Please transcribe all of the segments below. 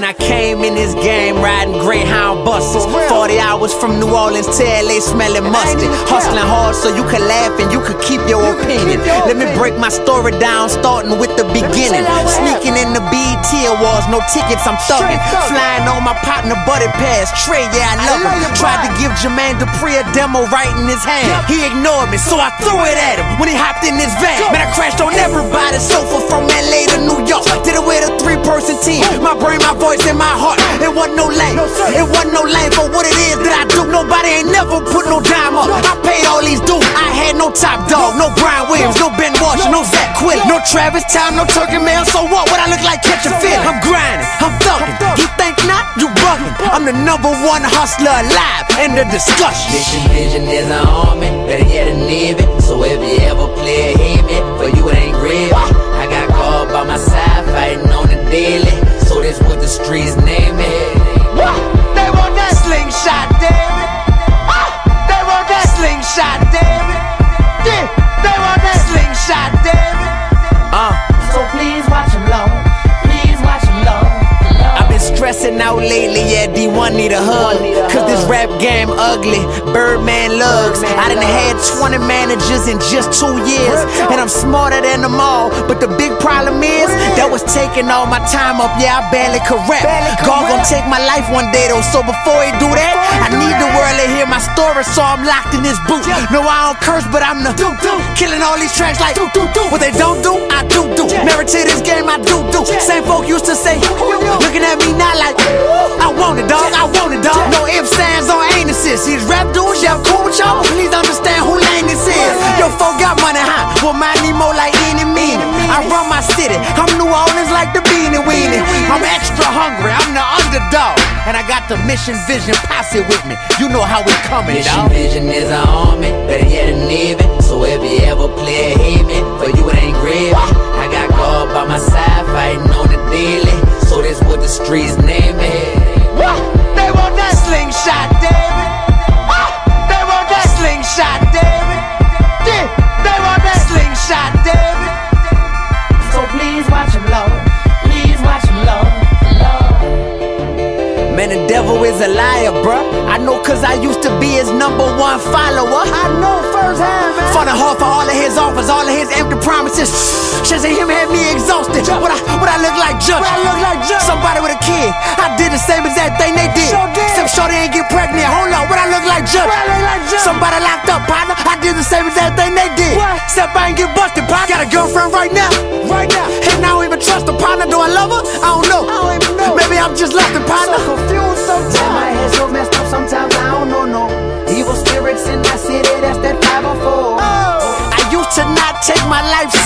Man, I came in this game riding Greyhound buses. 40 hours from New Orleans to LA smelling musty. Hustling hard so you can laugh and you can keep your opinion. Let me break my story down, starting with the beginning. Sneaking in the BET Awards, no tickets, I'm thugging. Flying on my partner Buddy Pass. Trey, yeah, I love him. Tried to give Jermaine Dupri a demo right in his hand. He ignored me, so I threw it at him when he hopped in his van. Man, I crashed on everybody's sofa from LA to New York. Did it with a three person team. My brain, my voice, and my heart. It wasn't no lame. It wasn't no lame for what it is that I do. Nobody ain't never put no dime up. I paid all these dues. I had no top dog, no Bryan Williams, no Ben Wash, no Zach Quill, no Travis Time, no Turkey Mail. So what? What I look like catching fit? I'm grinding, I'm thugging. You think not? You bugging. I'm the number one hustler alive. End of discussion. Mission vision is an army, better yet a navy. So if you ever play a Hemi, for you it ain't gravy. I got God by my side, fighting on the daily. That's what the streets name me. They want that slingshot, David. They want that slingshot, David. Yeah, they want that slingshot, David. Uh. So please watch him long, please watch him long. I've been stressing out lately, yeah, Dee-1 need a hug. Cause this rap game ugly, Birdman lugs. I done had 20 managers in just two years, and I'm smarter than them all. But the big problem is, that was taking all my time up, yeah, I barely could rap. God gonna take my life one day though, so before he do that, I need the world to hear my story, so I'm locked in this booth. No, I don't curse, but I'm the killing all these tracks like do do do. what they don't do, I do do. Married to this game, I do do. Same folk used to say, looking at me now like, I want it, dog, I want it, dog. No ifs, ands, or anuses. These rap dudes, y'all cool with y'all? Please understand who lane this is. Yo, folk got money, huh? Well, mine need more like any meaning. I run my city, I'm New Orleans like the beanie weenie. I'm extra hungry, I'm the underdog. And I got the mission vision posse with me. You know how we coming, Mission dog. vision is an army, better yet a navy. So if you ever play a Hemi, for you it ain't gravy. I got God by my side, fighting on the daily. So that's what the streets name want that slingshot, David. They want that slingshot, David. Yeah, they want that slingshot, David. So please watch him long, please watch him long. Man, the devil is a liar, bruh. I know cause I used to be his number one follower. I know firsthand, man. Fought hard for all of his offers, all of his empty promises. Should him had me exhausted. What I, what I look like, Judge? What I look like, Judge? Somebody with a kid. I did the same exact thing they did. Shorty ain't get pregnant. Hold on, what I look like, Judge? What I look like, Somebody locked up, partner. I did the same exact thing they did. What? Except I ain't get busted, partner. Got a girlfriend right now. Right now. And I don't even trust the partner. Do I love her? I don't know. I don't even know. Maybe I'm just lost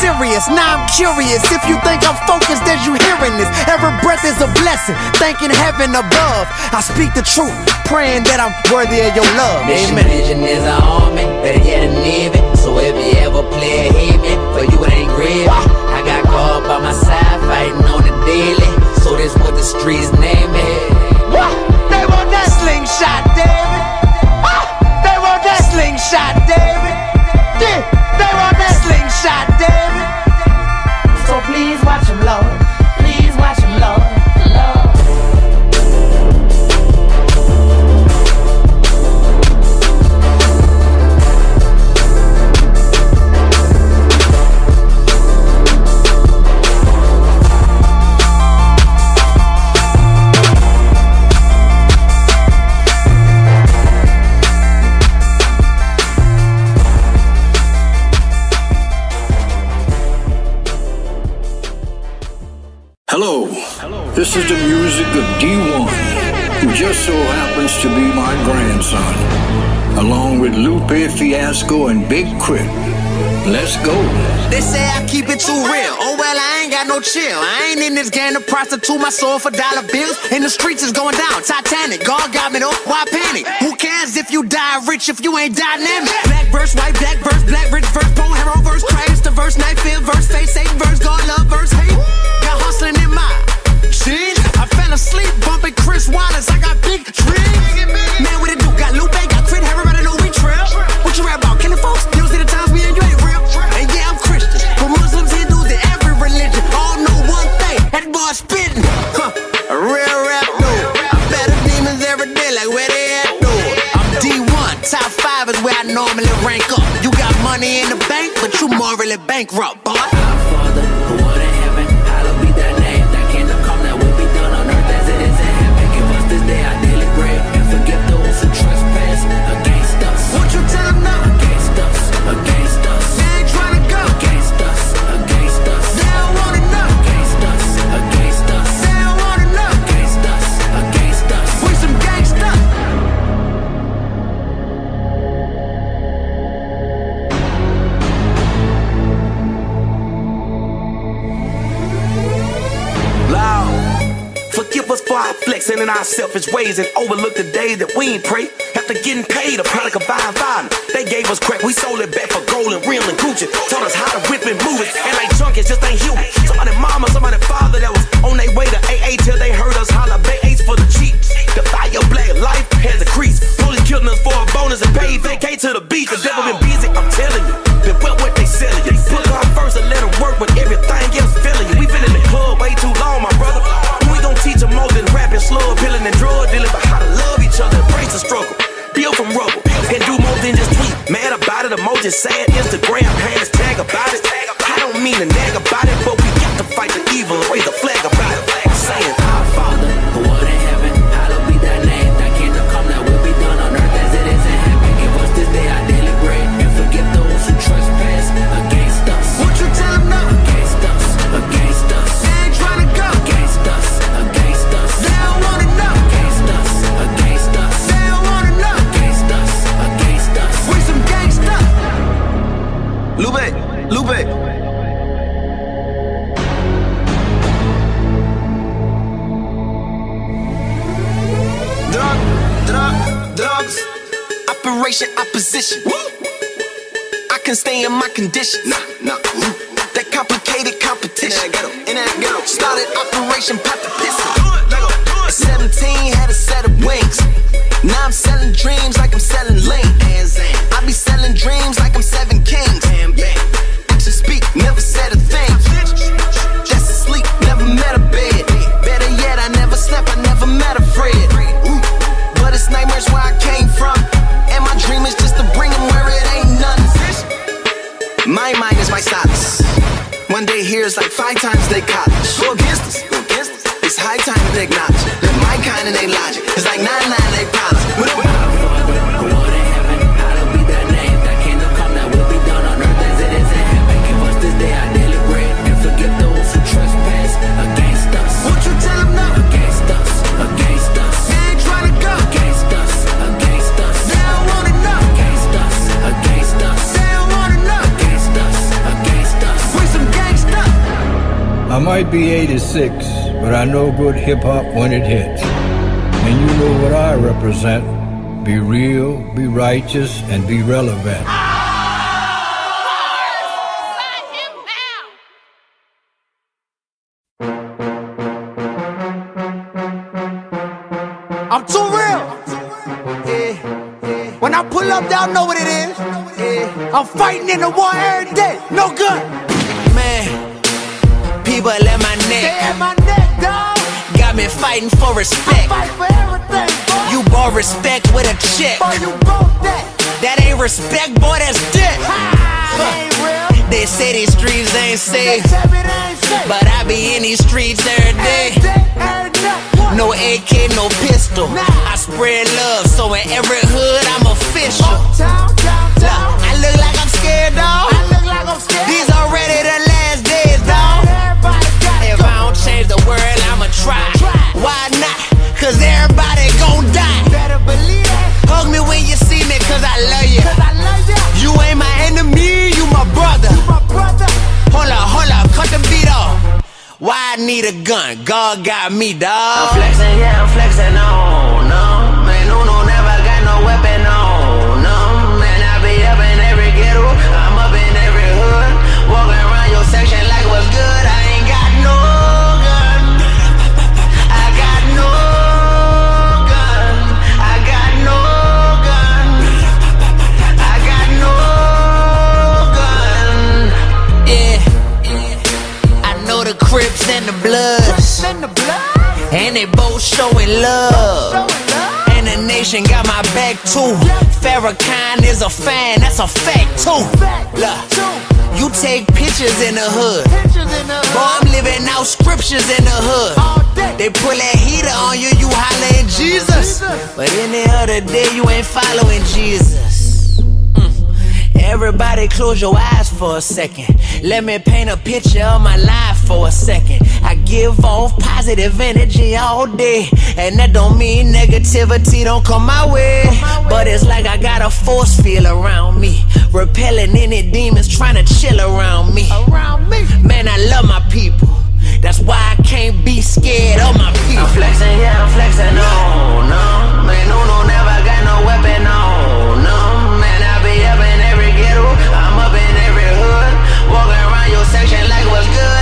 serious. Now I'm curious. If you think I'm focused as you hearing this, every breath is a blessing. Thanking heaven above. I speak the truth, praying that I'm worthy of your love. Mission Amen. vision is an army, better yet a navy. So if you ever play a Hemi, for you it ain't gravy. I got God by my side, fighting on the daily. So this what the streets name me. They want that slingshot, David. They want that slingshot, David. Yeah, slingshot, David. So please watch him long, Fiasco and Big Krit. Let's go. They say I keep it too real. Oh well, I ain't got no chill. I ain't in this game to prostitute my soul for dollar bills. In the streets is going down. Titanic, God got me though. Why panic? Who cares if you die rich if you ain't dynamic? Black verse, white, black verse, black rich verse, poem, hero verse, crash the verse, night field verse, face, eight verse, God love verse, hate. Got hustling in my jeans. I fell asleep bumping Chris Wallace. I got big dreams. Man, what it do? Got Lupe, got Krit, everybody. What you rap about? Killing folks? You don't see the times we in, you ain't real. And yeah, I'm Christian. But Muslims, Hindus, and every religion all know one thing. That boy spitting. Huh, a real rap dude. I battle demons every day, like where they at, dude? I'm Dee-1. Top 5 is where I normally rank up. You got money in the bank, but you morally bankrupt, boy. Flexing in our selfish ways and overlook the day that we ain't pray. After getting paid, a product of buying violence. They gave us crack, we sold it back for gold and real and Gucci. Told us how to whip and move it, and like junkies just ain't human. Somebody mama, somebody father that was on their way to AA till they heard us holler Bay Ace for the cheap. The fire black life has a crease. Police killing us for a bonus and paid vacate to the beach. The devil been busy, I'm telling you. Been what they selling you. Put God first and let them work when emoji sad, Instagram, hashtag about it. I don't mean to nag about it, but Lupe. Drug, drug, drugs. Operation opposition. I can stay in my condition. Nah, nah. That complicated competition. In that ghetto, in that ghetto. Started Operation Pop the Piston. Do it, Lego, do it. At 17, had a set of wings. Now I'm selling dreams like I'm selling lean. I be selling dreams like I'm seven kings. Action speak, never said a thing. Just asleep, never met a bed. Better yet, I never slept, I never met a. Ooh. But it's nightmares where I came from. And my dream is just to bring them where it ain't none. My mind is my solace. One day here is like five times they college. Go against us, go against us. It's high time to acknowledge that my kind and they logic. It's like nine nine might be 86, but I know good hip hop when it hits. And you know what I represent. Be real, be righteous, and be relevant. I'm too real. When I pull up, y'all know what it is. I'm fighting in the war every day. Fighting respect. I fight for everything, boy. You bought respect with a check. Boy, you broke that. That ain't respect, boy, that's ain't. They say these streets ain't safe. But I be in these streets every day. No AK, no pistol. I spread love, so in every hood I'm official. Look, I look like I'm scared, dog. Why I need a gun? God got me, dog. I'm flexing, yeah, I'm flexing on, Farrakhan is a fan, that's a fact too. You take pictures in the hood. Boy, I'm living out scriptures in the hood. They pull that heater on you, you hollerin' Jesus. But any other day, you ain't following Jesus. Everybody close your eyes for a second. Let me paint a picture of my life for a second. I give off positive energy all day. And that don't mean negativity don't come my way. But it's like I got a force field around me. Repelling any demons trying to chill around me. Man, I love my people. That's why I can't be scared of my people. I'm flexing, yeah, I'm flexing. No, no. Man, no, no, never section like what's good.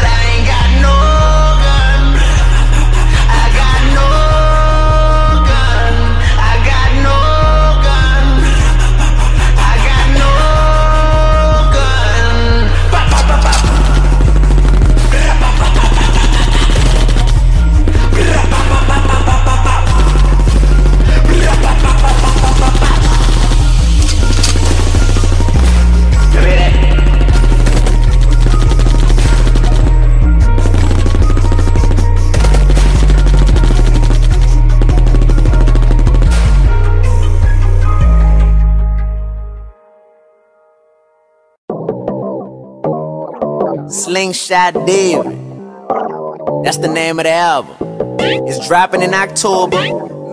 David. That's the name of the album. It's dropping in October,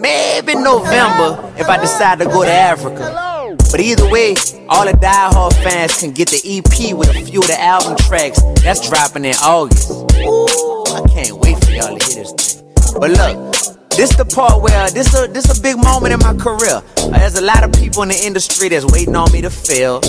maybe November if I decide to go to Africa. But either way, all the die-hard fans can get the EP with a few of the album tracks. That's dropping in August. Ooh, I can't wait for y'all to hear this thing. But look, this the part where this a this a big moment in my career. There's a lot of people in the industry that's waiting on me to fail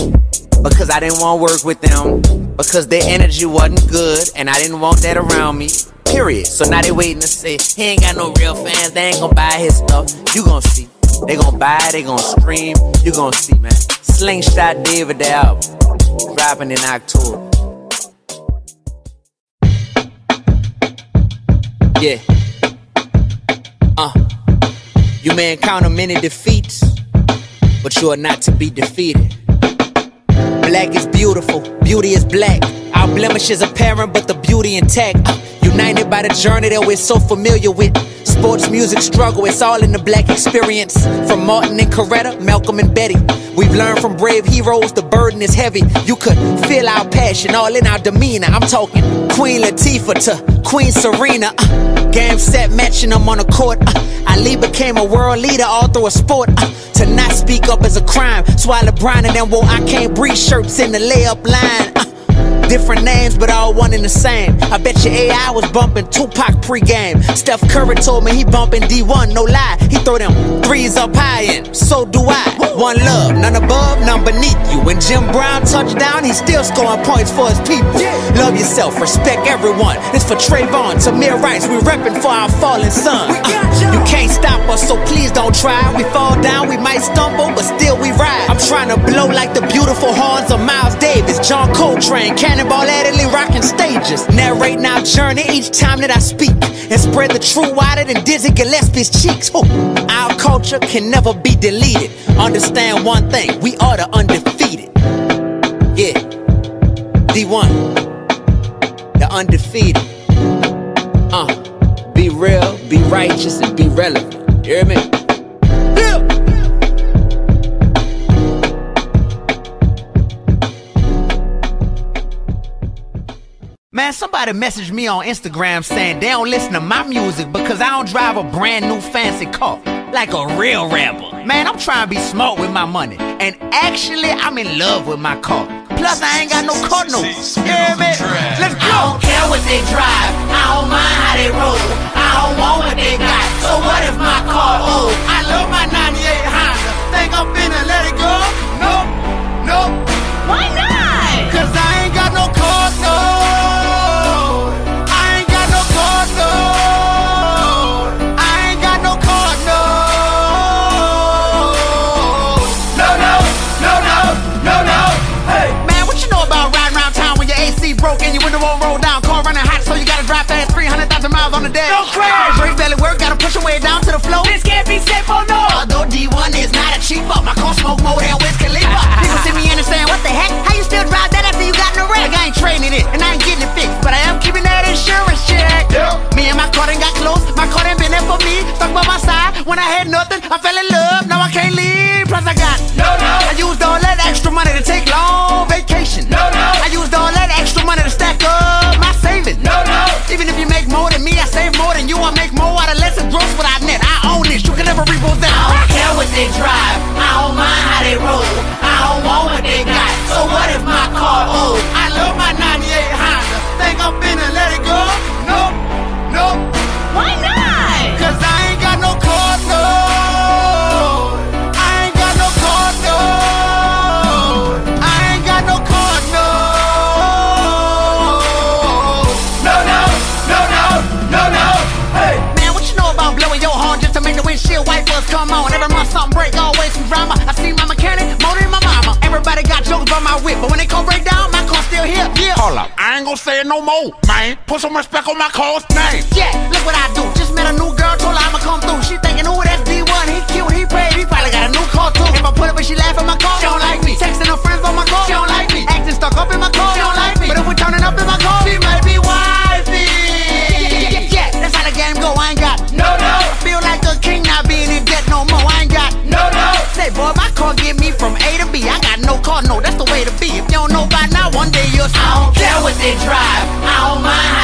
because I didn't want to work with them because their energy wasn't good and I didn't want that around me. Period. So now they waiting to say he ain't got no real fans. They ain't gonna buy his stuff. You gonna see. They gonna buy. They gonna stream. You gonna see, man. Slingshot David the album dropping in October. Yeah. Uh. You may encounter many defeats, but you are not to be defeated. Black is beautiful, beauty is black. Our blemishes apparent, but the beauty intact. Uh, united by the journey that we're so familiar with. Sports, music, struggle, it's all in the black experience. From Martin and Coretta, Malcolm and Betty. We've learned from brave heroes, the burden is heavy. You could feel our passion all in our demeanor. I'm talking Queen Latifah to Queen Serena. Uh, game set, matching them on the court. Uh, Ali became a world leader all through a sport. Uh, to not speak up is a crime. So I and them wore I can't breathe shirts in the layup line. Different names, but all one and the same. I bet your AI was bumping Tupac pregame. Steph Curry told me he bumping Dee-1, no lie. He throw them threes up high, and so do I. One love, none above, none beneath you. When Jim Brown touched down, he's still scoring points for his people. Love yourself, respect everyone. It's for Trayvon, Tamir Rice. We reppin' for our fallen son. Uh, you can't stop us, so please don't try. We fall down, we might stumble, but still we ride. I'm trying to blow like the beautiful horns of Miles Davis, John Coltrane, Cannonball Adderley, rocking stages. Narrating our journey each time that I speak, and spread the truth wider than Dizzy Gillespie's cheeks. Ooh, Our culture can never be deleted. Understand one thing, we are the undefeated. Yeah, Dee-1, the undefeated. Uh, be real, be righteous, and be relevant. You hear me? Man, somebody messaged me on Instagram saying they don't listen to my music because I don't drive a brand new fancy car. Like a real rapper. Man, I'm trying to be smart with my money. And actually, I'm in love with my car. Plus, I ain't got no car notes. You hear me? Let's go. I don't care what they drive, I don't mind how they roll. I don't want what they got, so what if my car old? I love my 98 Honda. Think I'm finna let it go? Nope, nope. Why not? today. No crash. Break belly work, gotta push your way down to the floor. This can't be safe simple, no. Although Dee-1 is not a cheap up, my car smoke more than Wiz Khalifa. People see me in and saying, what the heck? How you still drive that after you got in a wreck? Like I ain't training it, and I ain't getting it fixed, but I am keeping that insurance check. Yeah. Me and my car done got close, my car done been there for me, stuck by my side. When I had nothing, I fell in love, now I can't leave. Everybody got jokes about my whip, but when they come break down, my car still here. Yeah. Hold up, I ain't gonna say it no more, man. Put some respect on my car's name. Yeah, look what I do. Just met a new girl, told her I'ma come through. She thinking, ooh, that's Dee-1. He cute, he paid, he probably got a new car too. If I put up and she laugh at my car, she don't like me. Texting her friends on my car, she don't like me. Acting stuck up in my car, No that's the way to be. If you don't know by now, one day you'll. I don't care what they drive. I don't mind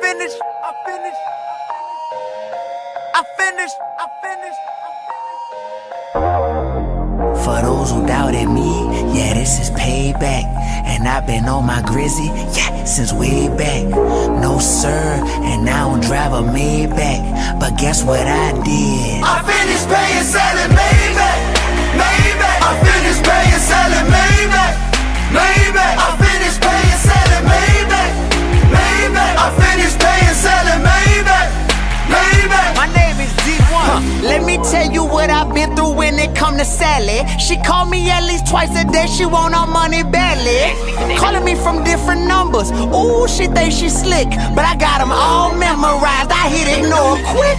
finished, I finished, I finished, I finished. For those who doubted me, yeah, this is payback. And I've been on my grizzy, yeah, since way back. No sir, and I don't drive a Maybach. But guess what I did? I finished paying, selling Maybach, Maybach. I finished paying, selling Maybach, Maybach. I I finished paying, selling Maybach. Dee-1. Let me tell you what I've been through when it come to Sallie. She call me at least twice a day. She want our money badly. Calling me from different numbers. Ooh, she think she slick, but I got them all memorized. I hit ignore quick.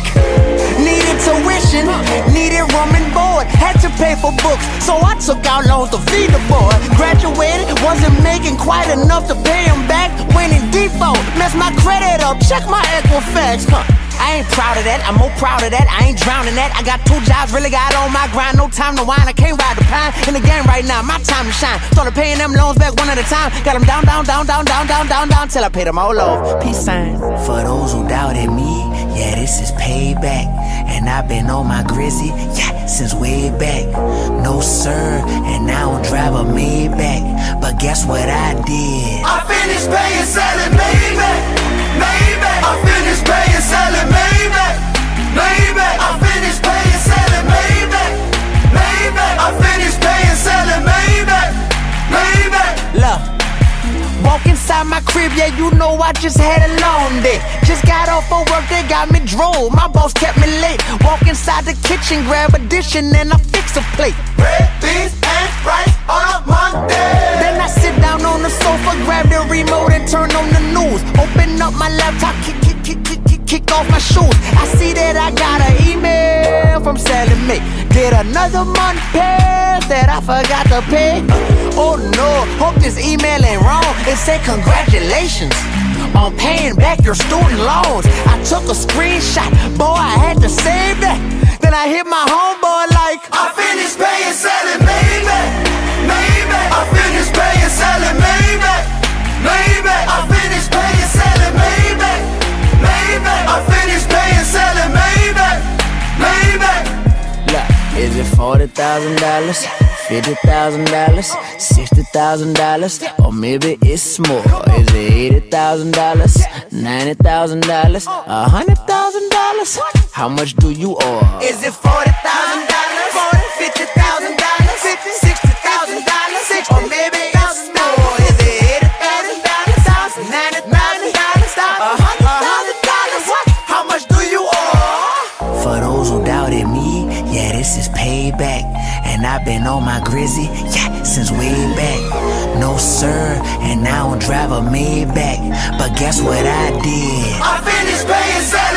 Needed tuition, needed room and board. Had to pay for books, so I took out loans to feed the boy. Graduated, wasn't making quite enough to pay him back. Went in default, messed my credit up. Check my Equifax, huh? I ain't proud of that, I'm more proud of that. I ain't drowning that. I got two jobs, really got on my grind. No time to whine, I can't ride the pine. In the game right now, my time to shine. Started paying them loans back one at a time. Got them down, down, down, down, down, down, down, down, till I paid them all off. Peace sign. For those who doubted me, yeah, this is payback. And I've been on my grizzy, yeah, since way back. No sir, and I don't drive a Maybach. But guess what I did? I finished paying, selling Maybach, Maybach. I finished paying, selling Maybach, Maybach. I finished paying, selling Maybach, Maybach. I finished paying, selling Maybach, Maybach. Look, walk inside my crib, yeah, you know I just had a long day. Just got off of work, they got me drove. My boss kept me late. Walk inside the kitchen, grab a dish, and then I fix a plate. Red and on a Monday. Then I sit down on the sofa, grab the remote, and turn on the news. Open up my laptop, kick, kick, kick, kick, kick, off my shoes. I see that I got an email from Sallie Mae. Did another month pass that I forgot to pay? Uh, oh no, hope this email ain't wrong. It said congratulations on paying back your student loans. I took a screenshot, boy, I had to save that. Then I hit my homeboy like, I finished paying Sally Maybach, Maybach. I finished paying Sally Maybach, Maybach. I finished paying Sally Maybach, Maybach. I finished paying Sally Maybach, Maybach. Look, is it forty thousand dollars, fifty thousand dollars, sixty thousand dollars, or maybe it's more? Is it eighty thousand dollars, ninety thousand dollars, a hundred thousand dollars? How much do you owe? Is it forty thousand dollars, fifty thousand dollars, sixty thousand dollars, or maybe been on my grizzy, yeah, since way back. No sir, and I don't drive a Maybach. But guess what I did? I finished paying Sally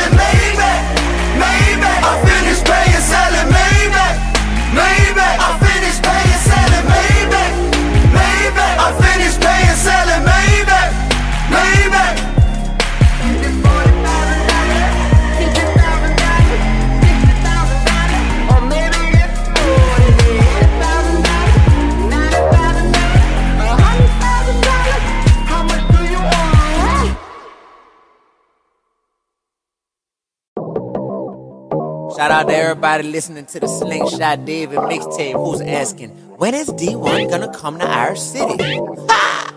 Shout out to everybody listening to the Slingshot David mixtape who's asking, when is Dee-1 gonna come to our city? Ha!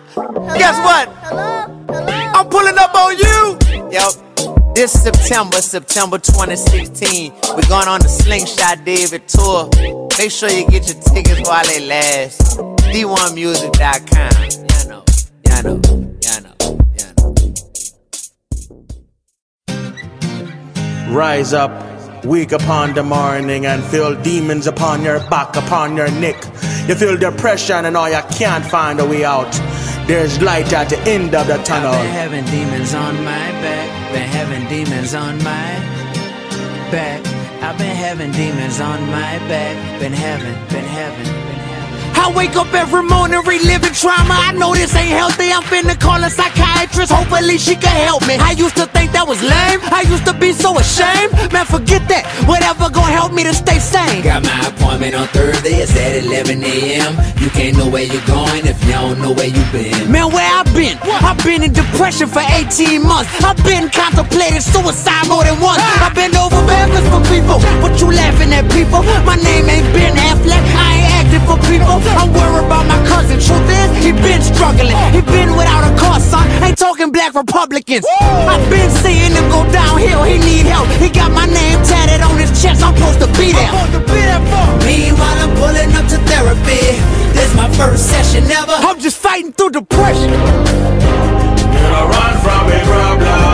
Guess what? I'm pulling up on you! Yep. This September, September 2016, we're going on the Slingshot David tour. Make sure you get your tickets while they last. D1music.com. Yeah, know. Yeah, know. Yeah, know. Yeah, know. Rise up, wake upon the morning, and feel demons upon your back, upon your neck. You feel depression, and all you can't find a way out. There's light at the end of the tunnel. I've been having demons on my back, been having demons on my back. I've been having demons on my back, been having, been having, been having. I wake up every morning reliving trauma. I know this ain't healthy. I'm finna call a psychiatrist. Hopefully she can help me. I used to think that was lame. I used to be so ashamed. Man, forget that. Whatever gonna help me to stay sane. Got my appointment on Thursday, it's at 11 a.m. You can't know where you're going if you don't know where you've been. Man, where I've been? I've been in depression for 18 months. I've been contemplating suicide more than once. Ah! I've been over backwards for people, but you laughing at people. My name ain't Ben Affleck. I ain't acting for people. I'm worried about my cousin. Truth is, he been struggling. He been without a car, son. Ain't talking black Republicans. I've been seeing him go downhill. He need help. He got my name tatted on his chest. I'm supposed to be there. I'm to be there for. Meanwhile, I'm pulling up to therapy. This my first session ever. I'm just fighting through depression. You know, run from a problem.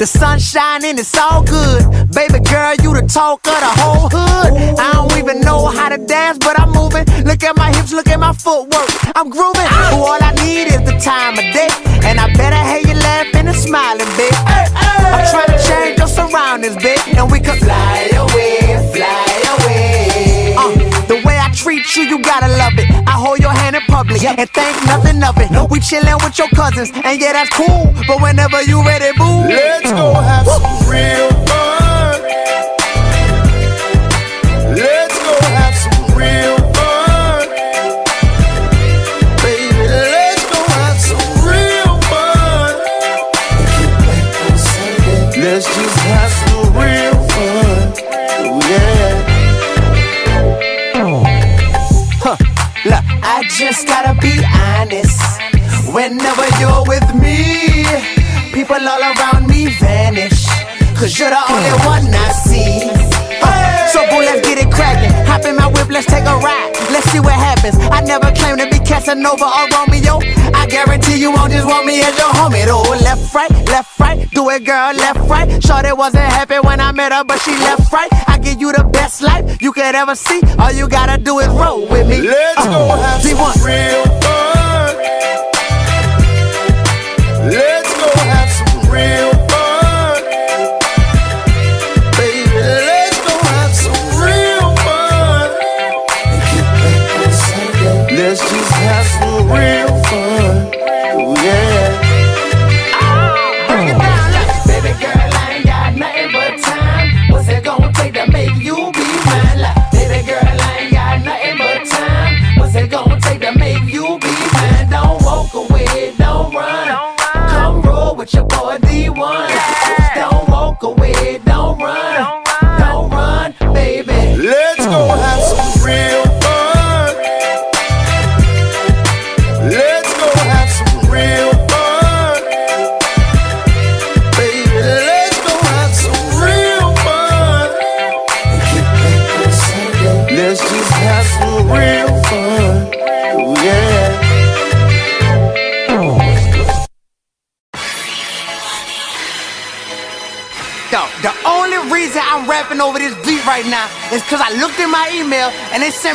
The sun shining, it's all good. Baby girl, you the talk of the whole hood. I don't even know how to dance, but I'm moving. Look at my hips, look at my footwork. I'm grooving. All I need is the time of day. And I better hear you laughing and smiling, babe. I'm trying to change your surroundings, babe. And we could fly away, fly away. You, you gotta love it. I hold your hand in public and think nothing of it. We chillin' with your cousins, and yeah, that's cool. But whenever you ready, boo. Let's go have some real fun. Just gotta be honest. Whenever you're with me, people all around me vanish. Cause you're the only one I see. Huh. So, boo, let's get it crackin'. Hop in my whip, let's take a ride. Let's see what happens. I never claim to be Casanova or Romeo. I guarantee you won't just want me as your homie, though. Left, right, left, right. Do it, girl, left, right. Shorty wasn't happy when I met her, but she left, right. I give you the best life you could ever see. All you gotta do is roll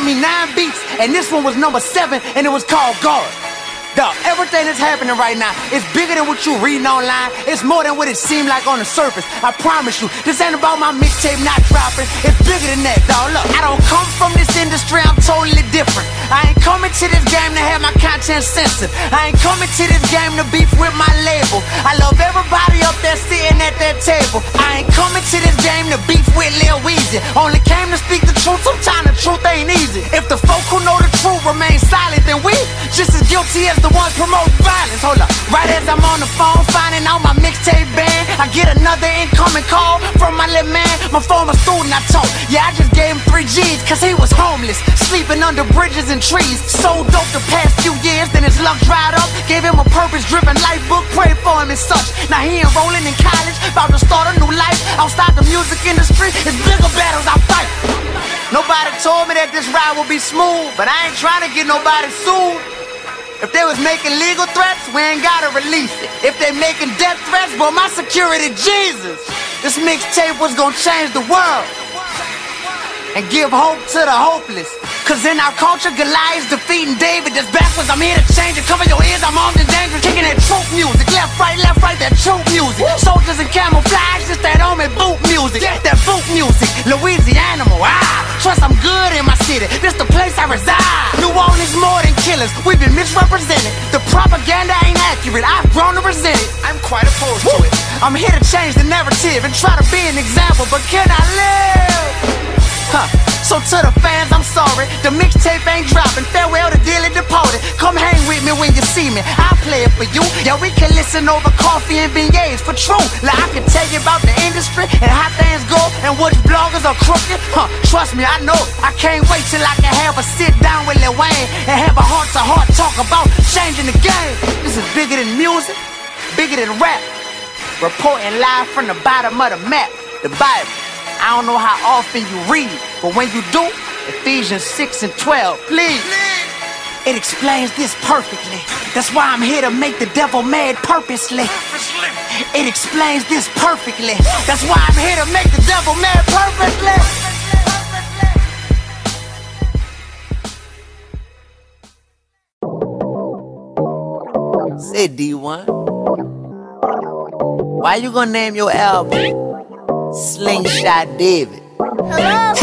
me nine beats, and this one was number seven, and it was called God. Everything that's happening right now is bigger than what you're reading online. It's more than what it seemed like on the surface. I promise you, this ain't about my mixtape not dropping. It's bigger than that, dog. Look, I don't come from this industry, I'm totally different. I ain't coming to this game to have my content censored. I ain't coming to this game to beef with my label. I love everybody up there sitting at that table. I ain't coming to this game to beef with Lil Weezy. Only came to speak the truth, sometimes the truth ain't easy. If the folk who know the truth remain silent, then we just as guilty as the ones promoting violence. Hold up, right as I'm on the phone finding out my mixtape band, I get another incoming call from my little man, my former student I taught. Yeah, I just gave him three G's, cause he was homeless, sleeping under bridges and trees. So dope the past few years, then his luck dried up. Gave him a purpose driven life book, prayed for him and such. Now he enrolling in college, about to start a new life. Outside the music industry, it's bigger battles I fight. Nobody told me that this ride would be smooth, but I ain't trying to get nobody sued. If they was making legal threats, we ain't gotta release it. If they making death threats, but my security, Jesus. This mixtape was gonna change the world and give hope to the hopeless. Cause in our culture, Goliath's defeating David. That's backwards. I'm here to change it. Cover your ears. I'm armed and dangerous. Kicking that troop music. Left, right, left, right. That troop music. Soldiers in camouflage. Just that me boot music. Get that boot music. Louisiana. Ah, trust I'm good in my city. city. This the place I reside. New Orleans more than killers. We've been misrepresented. The propaganda ain't accurate. I've grown to resent it. I'm quite opposed to it. I'm here to change the narrative and try to be an example, but can I live? Huh. So to the fans, I'm sorry. The mixtape ain't dropping. Farewell to Dilly Deported. Come hang with me when you see me. I'll play it for you. Yeah, we can listen over coffee and beignets for true. Like I can tell you about the industry and how things go and which bloggers are crooked. Huh. Trust me, I know. I can't wait till I can have a sit down with Lil Wayne and have a heart to heart talk about changing the game. This is bigger than music, bigger than rap. Reporting live from the bottom of the map, the Bible. I don't know how often you read, but when you do, Ephesians 6 and 12, please. It explains this perfectly. That's why I'm here to make the devil mad purposely. It explains this perfectly. That's why I'm here to make the devil mad purposely. Say Dee-1. Why you gonna name your album Slingshot David? Ha!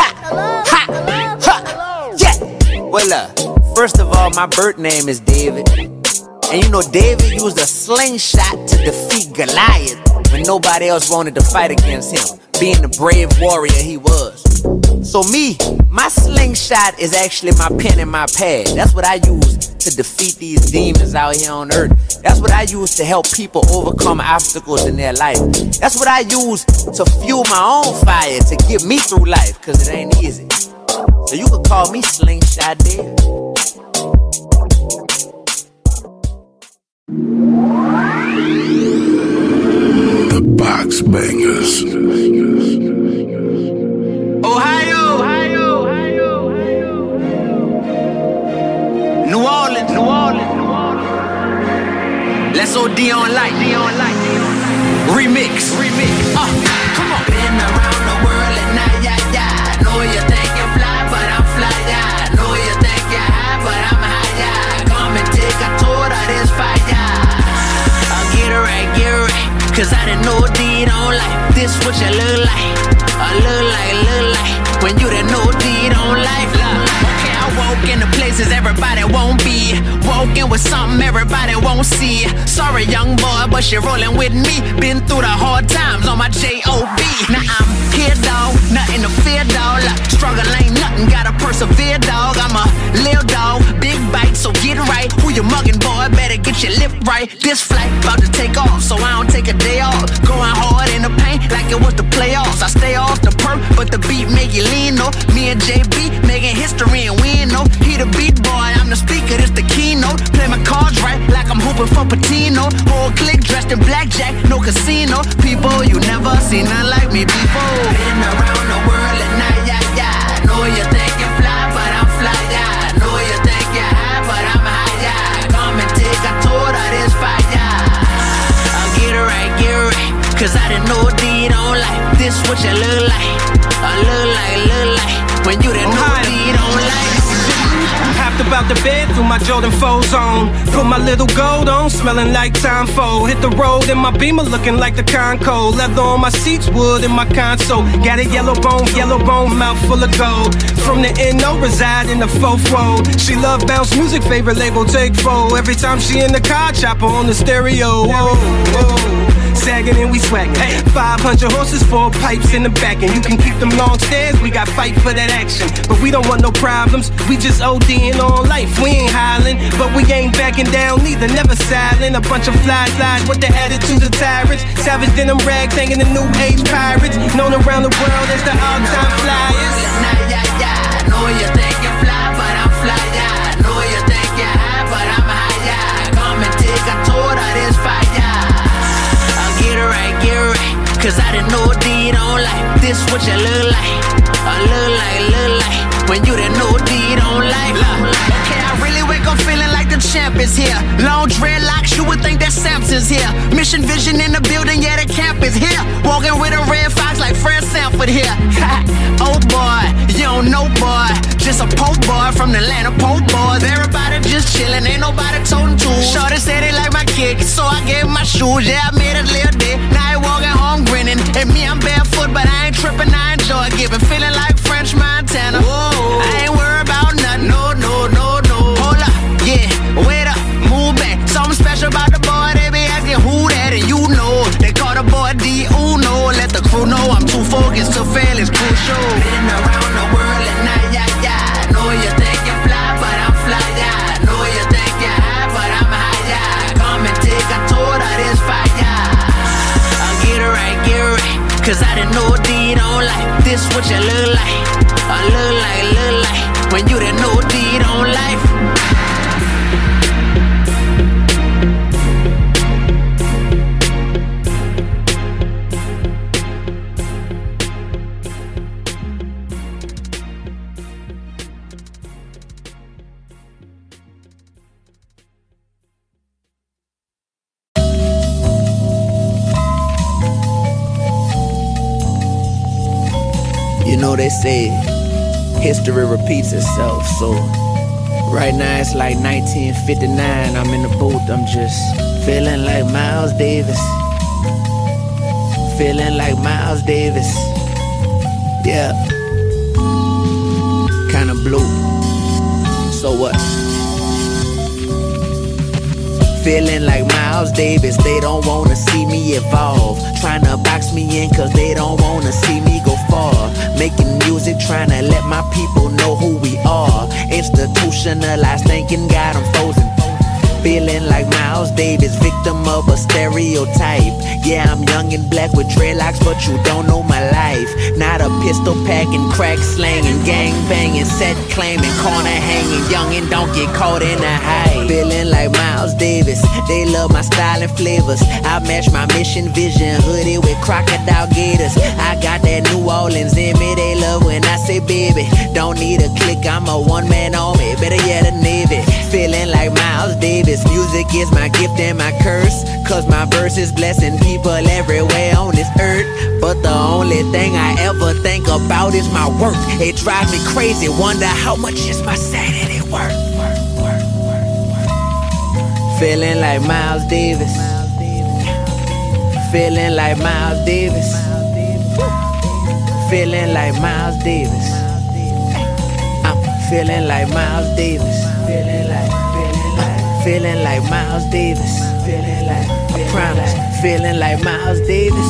Ha! Ha! Yeah! Well, uh, first of all, my birth name is David. And you know, David used a slingshot to defeat Goliath when nobody else wanted to fight against him, being the brave warrior he was. So, me, my slingshot is actually my pen and my pad. That's what I use to defeat these demons out here on earth. That's what I use to help people overcome obstacles in their life. That's what I use to fuel my own fire to get me through life, cause it ain't easy. So you could call me Slingshot David. Box Bangers. Ohio, Ohio, Ohio, Ohio. New Orleans, New Orleans, New Orleans. Let's OD on light, D on light. Remix, remix. Uh, come on. Been around the world and yeah, yeah. Know you Cause I didn't know D don't like this what you look like. I look like, look like. When you didn't know D don't like. Okay, I walk into places everybody won't be. Walking with something everybody won't see. Sorry, young boy, but you're rolling with me. Been through the hard times on my J.O.B. Now I'm here, dog. Nothing to fear, dog. Struggle ain't nothing. Gotta persevere, dog. I'm a little dog. Big bite, so get right. Who you mugging, boy? Better get your lip right. This flight about to take off, so I don't take a day off. Going hard in the paint like it was the playoffs. I stay off the perk, but the beat make you lean, no. Me and JB like for Patino. Whole clique dressed in blackjack, no casino. People, you never seen none like me before. Been around the world and now, yeah, yeah. Know you think you fly, but I'm fly, yeah. Know you think you high, but I'm high, yeah. Come and take a tour of this yeah. I'll get it right, get it right. Cause I didn't know D don't like this what you look like. I look like, look like. When you didn't know D don't like. Hopped about the bed through my Jordan 4's on. Put my little gold on, smelling like Tom Ford. Hit the road in my beamer looking like the Conco. Leather on my seats, wood in my console. Got a yellow bone, yellow bone, mouth full of gold. From the NO, reside in the faux road. She love bounce music, favorite label, take four. Every time she in the car, chopper on the stereo. Whoa, whoa. Sagging and we swagging. Hey, 500 horses, four pipes in the back, and you can keep them long stairs. We got fight for that action, but we don't want no problems. We just ODing on life. We ain't hollering, but we ain't backing down neither. Never silent. A bunch of fly flies with the attitudes of tyrants. Savage denim rags hanging the new age pirates. Known around the world as the all-time flyers. Nah, yeah, yeah. You think Cause I didn't don't like this what you look like. I look like, look like. When you didn't know D don't like. Okay, I really wake up feeling like the champ is here. Long dreadlocks, you would think that Samson's here. Mission vision in the building, yeah, the camp is here. Walking with a red fox like Fred Sanford here. oh boy, you don't know boy. Just a pope boy from the land of pope boys. Everybody just chillin', ain't nobody toting tools. Shorty said they like my kick, so I gave my shoes. Yeah, I made a little day. Now I walking home grinning. And me, I'm barefoot, but I ain't tripping. I enjoy giving. Feeling like French Montana. Whoa. I ain't worried about nothing, no, no, no, no. Hold up, yeah, wait up, move back. Something special about the boy, they be asking who that, and you know. They call the boy D Uno. Let the crew know I'm too focused to fail, it's crucial. Been around the world and I, yeah, yeah. Know you think you fly, but I'm fly, yeah. Know you think you high, but I'm high, yeah. Come and take a tour of this fire. I'll get it right, get it right. Cause I didn't know D don't like this, what you look like. I look like, look like when you didn't know D don't. You know they say history repeats itself, so right now it's like 1959. I'm in the booth, I'm just feeling like Miles Davis. Feeling like Miles Davis. Yeah. Kinda blue. So what? Feeling like Miles Davis, they don't wanna see me evolve. Trying to box me in cause they don't wanna see me far. Making music, trying to let my people know who we are. Institutionalized thinking got them frozen. Feeling like Miles Davis, victim of a stereotype. Yeah, I'm young and black with dreadlocks, but you don't know my life. Not a pistol packing, crack slanging, gang banging, set claiming, corner hanging, young and don't get caught in the hype. Feeling like Miles Davis, they love my style and flavors. I match my mission, vision, hoodie with crocodile gators. I got that New Orleans in me, they love when I say baby. Don't need a click, I'm a one man army, better yet a navy. Feeling like Miles Davis, music is my gift and my curse. Cause my verse is blessing people everywhere on this earth. But the only thing I ever think about is my work. It drives me crazy, wonder how much is my sanity worth. Feeling like Miles Davis. Feeling like Miles Davis. Feeling like Miles Davis. I'm feeling like Miles Davis. Feeling like, feeling like, feeling like Miles Davis. Feeling like, I promise. Feeling like Miles Davis.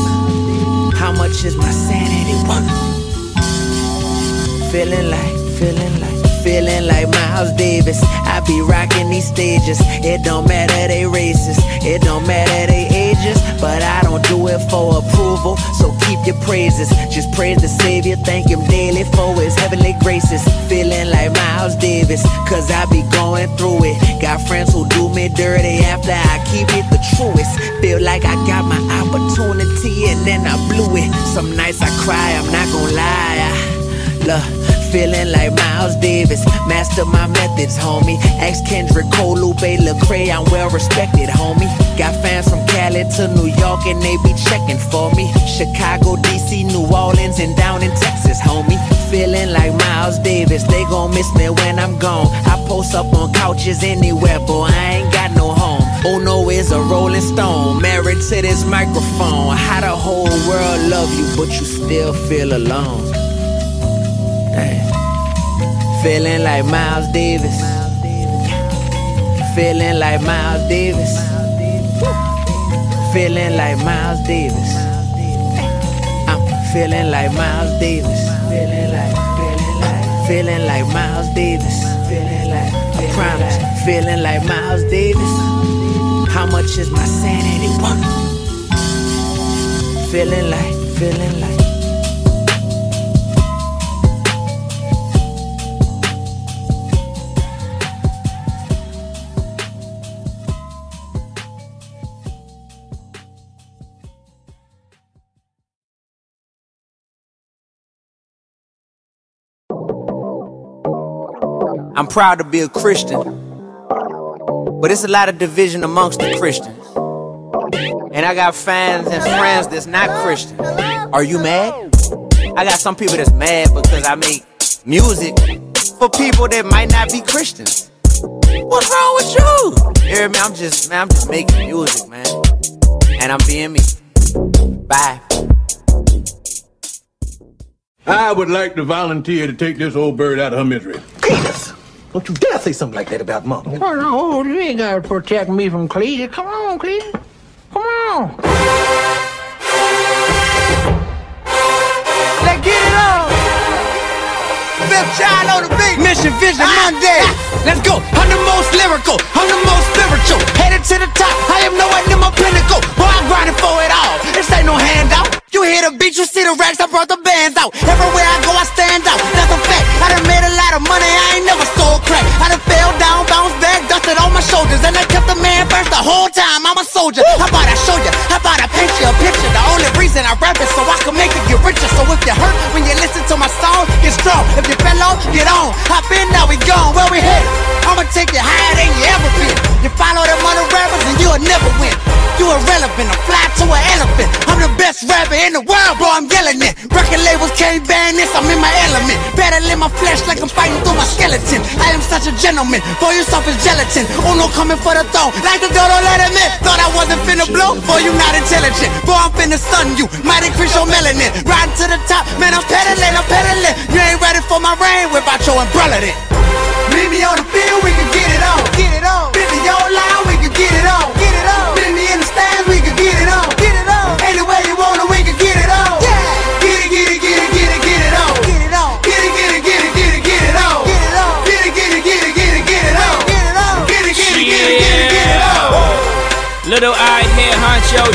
How much is my sanity worth? Feeling like, feeling like. Feeling like Miles Davis, I be rocking these stages. It don't matter they races, it don't matter they but I don't do it for approval. So keep your praises, just praise the Savior, thank Him daily for His heavenly graces. Feeling like Miles Davis, cause I be going through it. Got friends who do me dirty after I keep it the truest. Feel like I got my opportunity and then I blew it. Some nights I cry, I'm not gonna lie. I, look. Feeling like Miles Davis, master my methods, homie. Ex Kendrick Cole, Lupe Lecrae, I'm well respected, homie. Got fans from Cali to New York and they be checking for me. Chicago, DC, New Orleans, and down in Texas, homie. Feeling like Miles Davis, they gon' miss me when I'm gone. I post up on couches anywhere, boy, I ain't got no home. Uno is a rolling stone, married to this microphone. How the whole world love you, but you still feel alone. Dang. Feeling like Miles Davis. Feeling like Miles Davis. Feeling like Miles Davis. I'm feeling like Miles Davis. Feeling like, feeling like, feeling like Miles Davis. Feeling like, I promise. Feeling like Miles Davis. How much is my sanity worth? Feeling like, feeling like. I'm proud to be a Christian, but it's a lot of division amongst the Christians. And I got fans and friends that's not Christian. Are you mad? I got some people that's mad because I make music for people that might not be Christians. What's wrong with you? You hear me? I'm just, man, I'm just making music, man. And I'm being me. Bye. I would like to volunteer to take this old bird out of her misery. Penis! Don't you dare say something like that about mom. Come on, oh, you ain't gotta protect me from Cletus. Come on, Cletus. Come on. Let's get it on. Shine on the beat. Mission Vision ah, Monday. Ah. Let's go. I'm the most lyrical. I'm the most spiritual. Headed to the top. I am nowhere near my pinnacle. Boy, I'm grinding for it all. This ain't no handout. You hear the beat, you see the racks. I brought the bands out. Everywhere I go, I stand out. That's a fact. I done made a lot of money. I ain't never stole crack. I done fell down, bounced back, dusted on my shoulders, and I kept the man first the whole time. I'm a soldier. How about I show you? How about I paint you a picture? The only reason I rap is so I can make it get richer. So if you hurt when you listen to my song, get strong. If you fell off, get on. Hop in, now we gone. Where we headed? I'ma take you higher than you ever been. You follow them other rappers and you'll never win. You irrelevant, a fly to an elephant. I'm the best rapper in the world, bro, I'm yelling it. Record labels can't ban this, I'm in my element. Battling my flesh like I'm fighting through my skeleton. I am such a gentleman, for yourself is gelatin. Uno coming for the throne, like the dodo let him in. Thought I wasn't finna blow, boy, you not intelligent. Boy, I'm finna stun you, might increase your melanin. Riding to the top, man, I'm pedaling, I'm pedaling. You ain't ready for my rain without your umbrella then. Meet me on the field, we can get it on. Get it on. 50 on loud, we can get it on, get it on.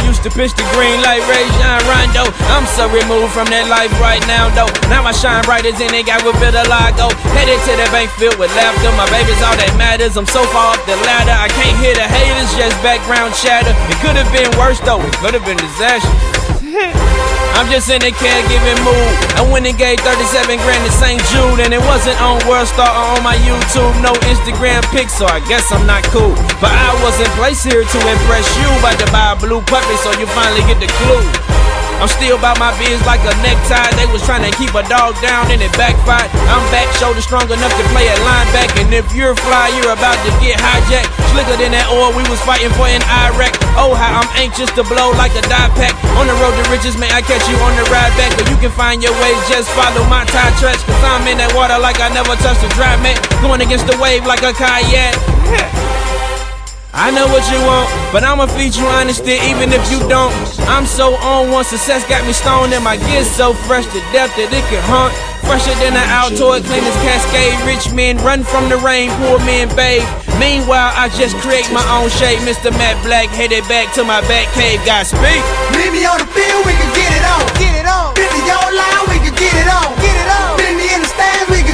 Used to pitch the green like Ray John Rondo. I'm so removed from that life right now, though. Now I shine bright as any guy with vitiligo. Headed to the bank filled with laughter. My baby's all that matters. I'm so far up the ladder. I can't hear the haters, just background chatter. It could have been worse, though. It could have been disaster. I'm just in a caregiving mood. I went and gave 37 grand to St. Jude, and it wasn't on Worldstar or on my YouTube. No Instagram pics, so I guess I'm not cool. But I wasn't placed here to impress you. About to buy a blue puppy, so you finally get the clue. I'm still about my biz like a necktie. They was trying to keep a dog down and it backfired. I'm back, shoulder strong enough to play at linebacker. And if you're fly, you're about to get hijacked. Slicker than that oil we was fighting for in Iraq. Oh, how I'm anxious to blow like a die pack. On the road to riches, may I catch you on the ride back. But you can find your ways, just follow my tie tracks. Cause I'm in that water like I never touched a dry mat. Going against the wave like a kayak. I know what you want, but I'ma feed you honesty even if you don't. I'm so on one, success got me stoned, and my gear's so fresh to death that it can haunt. Fresher than an Altoid, clean as Cascade. Rich men run from the rain, poor men bathe. Meanwhile, I just create my own shape. Mr. Matt Black headed back to my back cave. God speak. Meet me on the field, we can get it on. Get it on. Meet me online, we can get it on. Get it on. Meet me in the stands, we can